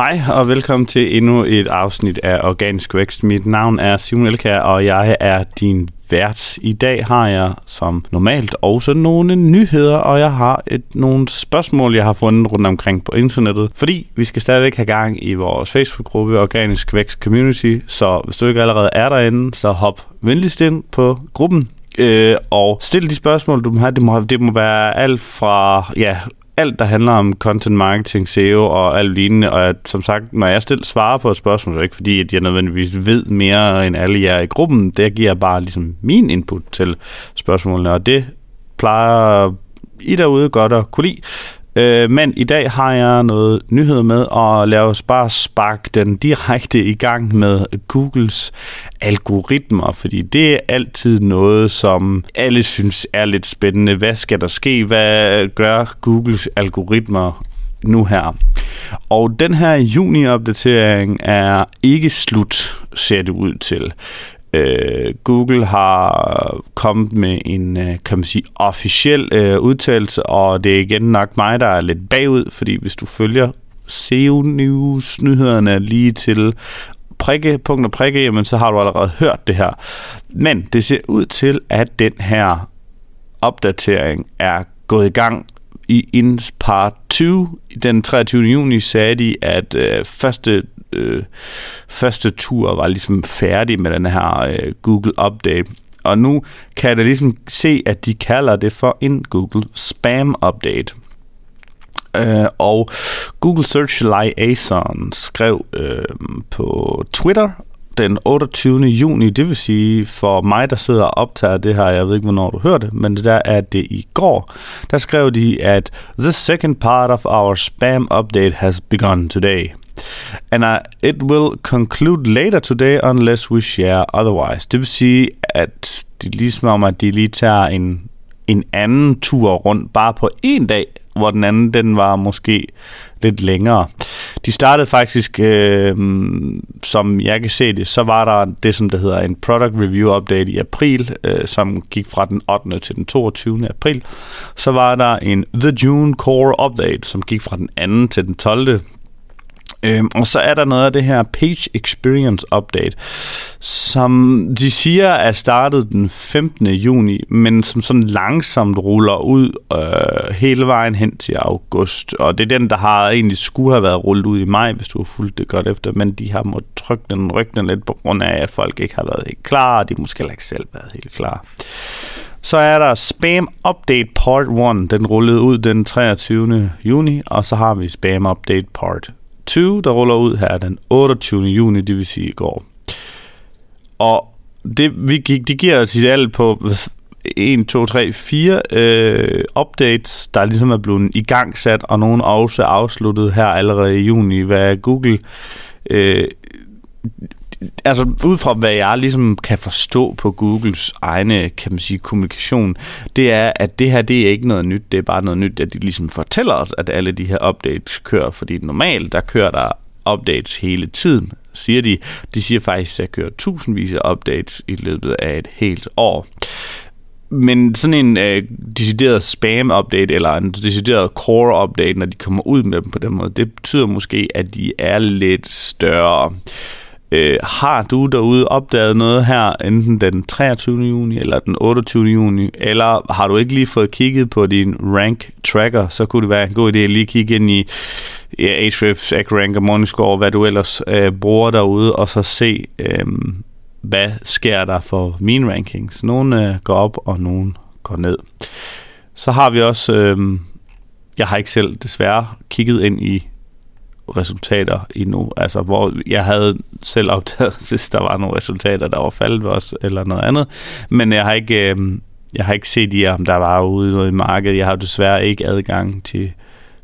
Hej og velkommen til endnu et afsnit af Organisk Vækst. Mit navn er Simon Elkær, og jeg er din vært. I dag har jeg som normalt også nogle nyheder, og jeg har et, nogle spørgsmål, jeg har fundet rundt omkring på internettet. Fordi vi skal stadigvæk have gang i vores Facebook-gruppe Organisk Vækst Community, så hvis du ikke allerede er derinde, så hop venligst ind på gruppen øh, og stil de spørgsmål, du må have. Det må, det må være alt fra ja, alt, der handler om content marketing, SEO og alt lignende. Og at, som sagt, når jeg stiller svarer på et spørgsmål, så er det ikke fordi, at jeg nødvendigvis ved mere end alle jer i gruppen. Det giver bare ligesom min input til spørgsmålene, og det plejer I derude godt at kunne lide. Øh, men i dag har jeg noget nyheder med, og lad os bare sparke den direkte i gang med Googles algoritmer, fordi det er altid noget, som alle synes er lidt spændende. Hvad skal der ske? Hvad gør Googles algoritmer nu her? Og den her juni-opdatering er ikke slut, ser det ud til. Øh, Google har kommet med en, øh, kan man sige, officiel øh, udtalelse, og det er igen nok mig, der er lidt bagud, fordi hvis du følger SEO News nyhederne lige til prikke, punkt og prikke, jamen så har du allerede hørt det her. Men det ser ud til, at den her opdatering er gået i gang i Ins Part 2. Den 23. juni sagde de, at øh, første øh, første tur var ligesom færdig med den her øh, Google Update. Og nu kan jeg da ligesom se, at de kalder det for en Google Spam Update. Øh, og Google Search Liaison skrev øh, på Twitter den 28. juni, det vil sige for mig, der sidder og optager det her, jeg ved ikke, hvornår du hørte det, men der er det i går, der skrev de, at The second part of our spam update has begun today and I, it will conclude later today unless we share otherwise. Det vil sige, at det er ligesom om, at de lige tager en, en anden tur rundt bare på en dag, hvor den anden den var måske lidt længere. De startede faktisk, øh, som jeg kan se det, så var der det, som der hedder en product review update i april, øh, som gik fra den 8. til den 22. april. Så var der en The June Core update, som gik fra den 2. til den 12. Øhm, og så er der noget af det her Page Experience Update, som de siger er startet den 15. juni, men som sådan langsomt ruller ud øh, hele vejen hen til august. Og det er den, der har egentlig skulle have været rullet ud i maj, hvis du har fulgt det godt efter, men de har måttet trykke den ryggen lidt på grund af, at folk ikke har været helt klar, og de måske heller ikke selv været helt klar. Så er der Spam Update Part 1, den rullede ud den 23. juni, og så har vi Spam Update Part 20, der ruller ud her den 28. juni, det vil sige i går. Og det, vi gik, det giver os i alt på 1, 2, 3, 4 øh, updates, der ligesom er blevet i gang sat, og nogle også afsluttet her allerede i juni, hvad Google øh, altså ud fra hvad jeg ligesom kan forstå på Googles egne, kan man sige, kommunikation, det er, at det her, det er ikke noget nyt, det er bare noget nyt, at de ligesom fortæller os, at alle de her updates kører, fordi normalt, der kører der updates hele tiden, siger de. De siger faktisk, at der kører tusindvis af updates i løbet af et helt år. Men sådan en øh, decideret spam-update, eller en decideret core-update, når de kommer ud med dem på den måde, det betyder måske, at de er lidt større. Øh, Øh, har du derude opdaget noget her, enten den 23. juni eller den 28. juni, eller har du ikke lige fået kigget på din rank tracker, så kunne det være en god idé at lige kigge ind i ja, Ahrefs, AgRank og Morningscore, hvad du ellers øh, bruger derude, og så se, øh, hvad sker der for mine rankings. Nogle øh, går op, og nogle går ned. Så har vi også, øh, jeg har ikke selv desværre kigget ind i resultater endnu. Altså, hvor jeg havde selv optaget, hvis der var nogle resultater, der var faldet os eller noget andet. Men jeg har ikke, øh, jeg har ikke set i, om der var ude noget i markedet. Jeg har desværre ikke adgang til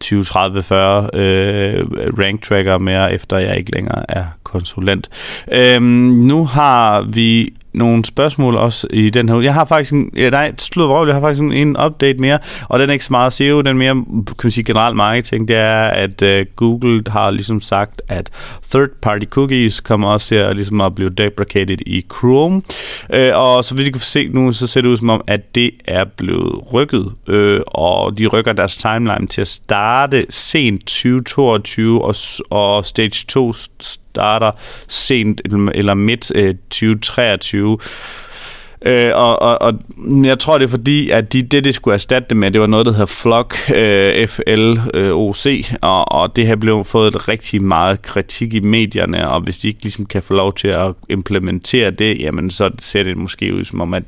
20, 30, 40 øh, rank tracker mere, efter jeg ikke længere er konsulent. Øhm, nu har vi nogle spørgsmål også i den her. Jeg har faktisk en, ja, nej, slået jeg har faktisk en, en update mere, og den er ikke så meget SEO, den er mere, kan man sige, generelt marketing, det er, at uh, Google har ligesom sagt, at third-party cookies kommer også til at, ligesom at blive deprecated i Chrome, uh, og så vidt I kan se nu, så ser det ud som om, at det er blevet rykket, uh, og de rykker deres timeline til at starte sent 2022, og, og stage 2 starter sent eller midt øh, 2023. Øh, og, og, og jeg tror, det er fordi, at de, det, de skulle erstatte det med, det var noget, der hedder Flock, øh, F-L-O-C, øh, og, og det har blevet fået rigtig meget kritik i medierne, og hvis de ikke ligesom kan få lov til at implementere det, jamen så ser det måske ud som om, at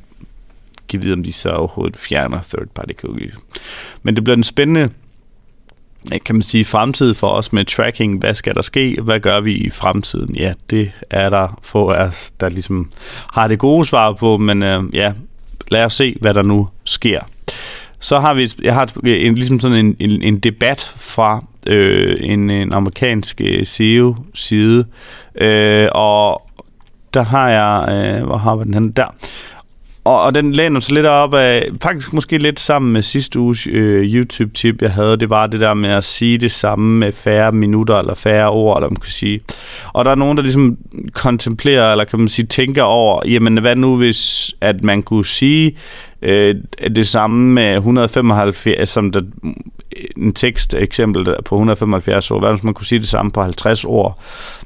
give vide, om de så overhovedet fjerner third-party cookies. Men det bliver en spændende kan man sige, fremtid for os med tracking. Hvad skal der ske? Hvad gør vi i fremtiden? Ja, det er der få af os, der ligesom har det gode svar på, men øh, ja, lad os se, hvad der nu sker. Så har vi, jeg har en, ligesom sådan en, en, en debat fra øh, en, en amerikansk øh, SEO-side, øh, og der har jeg, øh, hvor har vi den her? Der og, og den læner sig lidt op af, faktisk måske lidt sammen med sidste uges øh, YouTube-tip, jeg havde, det var det der med at sige det samme med færre minutter eller færre ord, eller man kan sige. Og der er nogen, der ligesom kontemplerer, eller kan man sige, tænker over, jamen hvad nu hvis, at man kunne sige øh, det samme med 175, som der, øh, en tekst eksempel på 175 ord, hvad hvis man kunne sige det samme på 50 ord,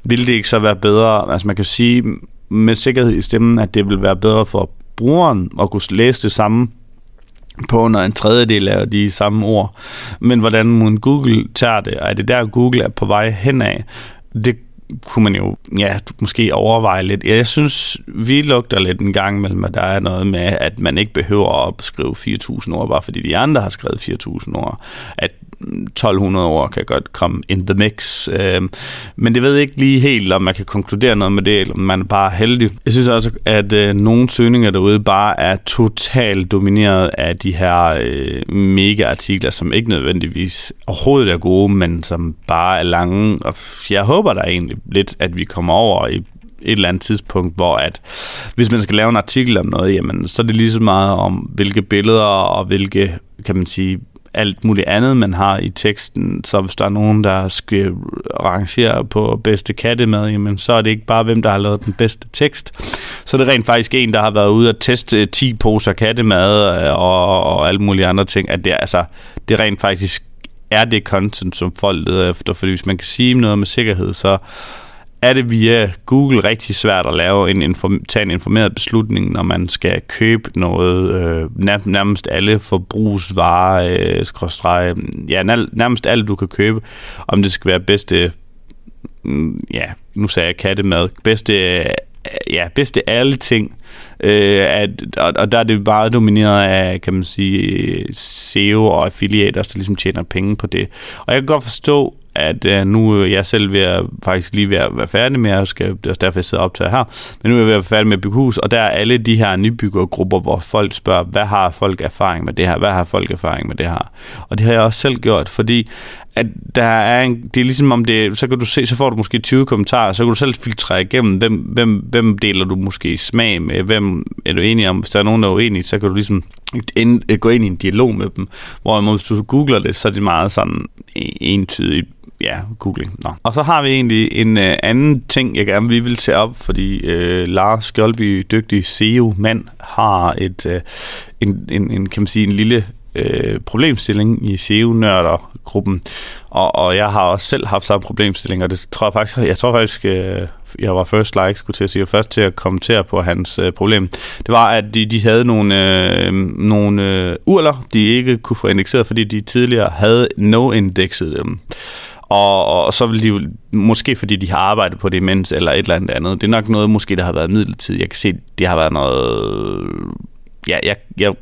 ville det ikke så være bedre, altså man kan sige med sikkerhed i stemmen, at det vil være bedre for brugeren at kunne læse det samme på under en tredjedel af de samme ord. Men hvordan mon Google tager det, og er det der, Google er på vej henad, det kunne man jo ja, måske overveje lidt. Jeg synes, vi lugter lidt en gang mellem, at der er noget med, at man ikke behøver at skrive 4.000 ord, bare fordi de andre har skrevet 4.000 ord. At 1200 år kan godt komme in the mix. Øh, men det ved jeg ikke lige helt, om man kan konkludere noget med det, eller om man er bare heldig. Jeg synes også, at øh, nogle søgninger derude bare er totalt domineret af de her øh, mega-artikler, som ikke nødvendigvis overhovedet er gode, men som bare er lange. Og jeg håber da egentlig lidt, at vi kommer over i et eller andet tidspunkt, hvor at hvis man skal lave en artikel om noget, jamen, så er det lige så meget om, hvilke billeder og hvilke, kan man sige, alt muligt andet, man har i teksten. Så hvis der er nogen, der skal rangere på bedste kattemad, jamen, så er det ikke bare, hvem der har lavet den bedste tekst. Så er det rent faktisk en, der har været ude at teste 10 poser kattemad øh, og, og alle mulige andre ting. At det, altså, det rent faktisk er det content, som folk leder efter. Fordi hvis man kan sige noget med sikkerhed, så er det via Google rigtig svært at lave en inform- tage en informeret beslutning, når man skal købe noget, øh, nærmest alle forbrugsvarer, øh, ja, nærmest alt du kan købe, om det skal være bedste, mm, ja, nu sagde jeg kattemad, bedste, øh, ja, bedste alle ting, øh, at, og, og der er det bare domineret af, kan man sige, øh, SEO og affiliater, der ligesom tjener penge på det. Og jeg kan godt forstå, at øh, nu øh, er jeg selv ved at, faktisk lige ved at være færdig med, at skal, det er derfor, jeg sidder op til her, men nu er jeg ved at være færdig med at bygge hus, og der er alle de her nybyggergrupper, hvor folk spørger, hvad har folk erfaring med det her, hvad har folk erfaring med det her? Og det har jeg også selv gjort, fordi at der er en, det er ligesom om det, så kan du se, så får du måske 20 kommentarer, så kan du selv filtrere igennem, hvem, hvem, hvem deler du måske smag med, hvem er du enig om, hvis der er nogen, der er uenige, så kan du ligesom ind, gå ind i en dialog med dem, hvor hvis du googler det, så er det meget sådan entydigt ja, googling. Nå. Og så har vi egentlig en øh, anden ting, jeg gerne vi vil tage op, fordi øh, Lars Skjoldby, dygtig SEO-mand, har et, øh, en, en, en, kan man sige, en lille øh, problemstilling i SEO-nørder-gruppen. Og, og jeg har også selv haft samme problemstilling, og det tror jeg faktisk, jeg tror faktisk, øh, jeg var first like, skulle til at sige, først til at kommentere på hans øh, problem. Det var, at de, de havde nogle, øh, nogle øh, urler, de ikke kunne få indekseret, fordi de tidligere havde no-indekset dem. Og, og så vil de jo, måske fordi de har arbejdet på det imens, eller et eller andet andet, det er nok noget, måske der har været midlertidigt. Jeg kan se, det har været noget... Ja, jeg, jeg,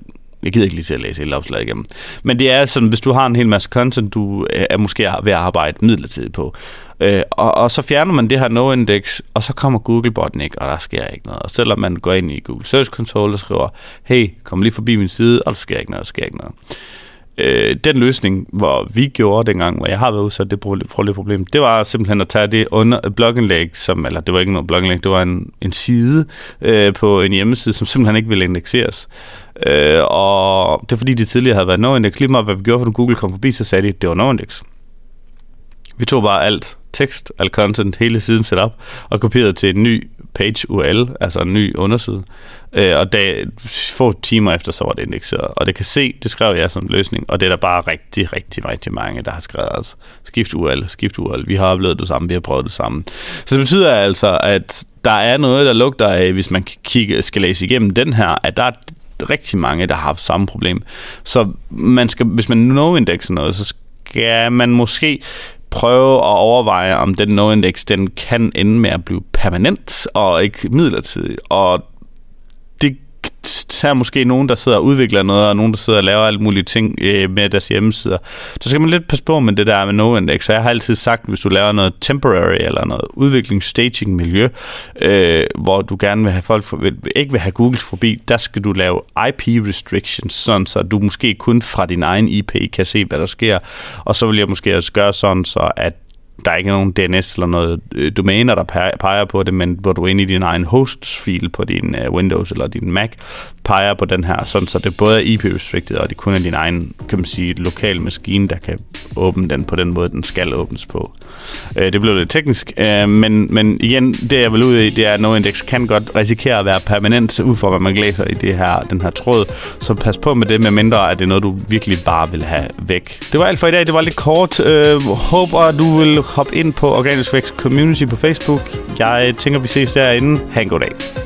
jeg gider ikke lige til at læse hele opslaget igennem. Men det er sådan, hvis du har en hel masse content, du øh, er måske ved at arbejde midlertidigt på, øh, og, og så fjerner man det her no-index, og så kommer Google-botten ikke, og der sker ikke noget. Og selvom man går ind i Google Search Console og skriver, hey, kom lige forbi min side, og der sker ikke noget, der sker ikke noget Øh, den løsning, hvor vi gjorde dengang, hvor jeg har været udsat det problem, det var simpelthen at tage det under blogindlæg, som, eller det var ikke noget blogindlæg, det var en, en side øh, på en hjemmeside, som simpelthen ikke ville indekseres. Øh, og det er fordi, de tidligere havde været noindex. Lige meget hvad vi gjorde, for Google kom forbi, så sagde de, at det var noindex. Vi tog bare alt tekst, al content, hele siden setup, og kopieret til en ny page URL, altså en ny underside. Øh, og da, få timer efter, så var det indekseret. Og det kan se, det skrev jeg som løsning, og det er der bare rigtig, rigtig, rigtig mange, der har skrevet altså, skift URL, skift URL. Vi har oplevet det samme, vi har prøvet det samme. Så det betyder altså, at der er noget, der lugter af, hvis man kigge, skal læse igennem den her, at der er rigtig mange, der har haft samme problem. Så man skal, hvis man no-indekser noget, så skal man måske prøve at overveje, om den no-index, den kan ende med at blive permanent og ikke midlertidig. Og tager måske nogen, der sidder og udvikler noget, og nogen, der sidder og laver alle mulige ting øh, med deres hjemmesider. Så skal man lidt passe på med det der med no-index. Så jeg har altid sagt, hvis du laver noget temporary eller noget udviklingsstaging miljø, øh, hvor du gerne vil have folk, for, vil, ikke vil have Google forbi, der skal du lave IP restrictions, sådan så du måske kun fra din egen IP kan se, hvad der sker. Og så vil jeg måske også gøre sådan, så at der er ikke nogen DNS eller noget øh, domæner, der peger på det, men hvor du ind inde i din egen hosts-fil på din øh, Windows eller din Mac, peger på den her, sådan så det både er IP-restricted, og det kun er din egen, kan man sige, lokal maskine, der kan åbne den på den måde, den skal åbnes på. Øh, det blev lidt teknisk, øh, men, men igen, det jeg vil ud i, det er, at NoIndex kan godt risikere at være permanent, ud fra hvad man læser i det her, den her tråd, så pas på med det, med mindre at det er noget, du virkelig bare vil have væk. Det var alt for i dag, det var lidt kort. Håber, du vil hoppe ind på Organisk Vækst Community på Facebook. Jeg tænker, vi ses derinde. Ha' en god dag.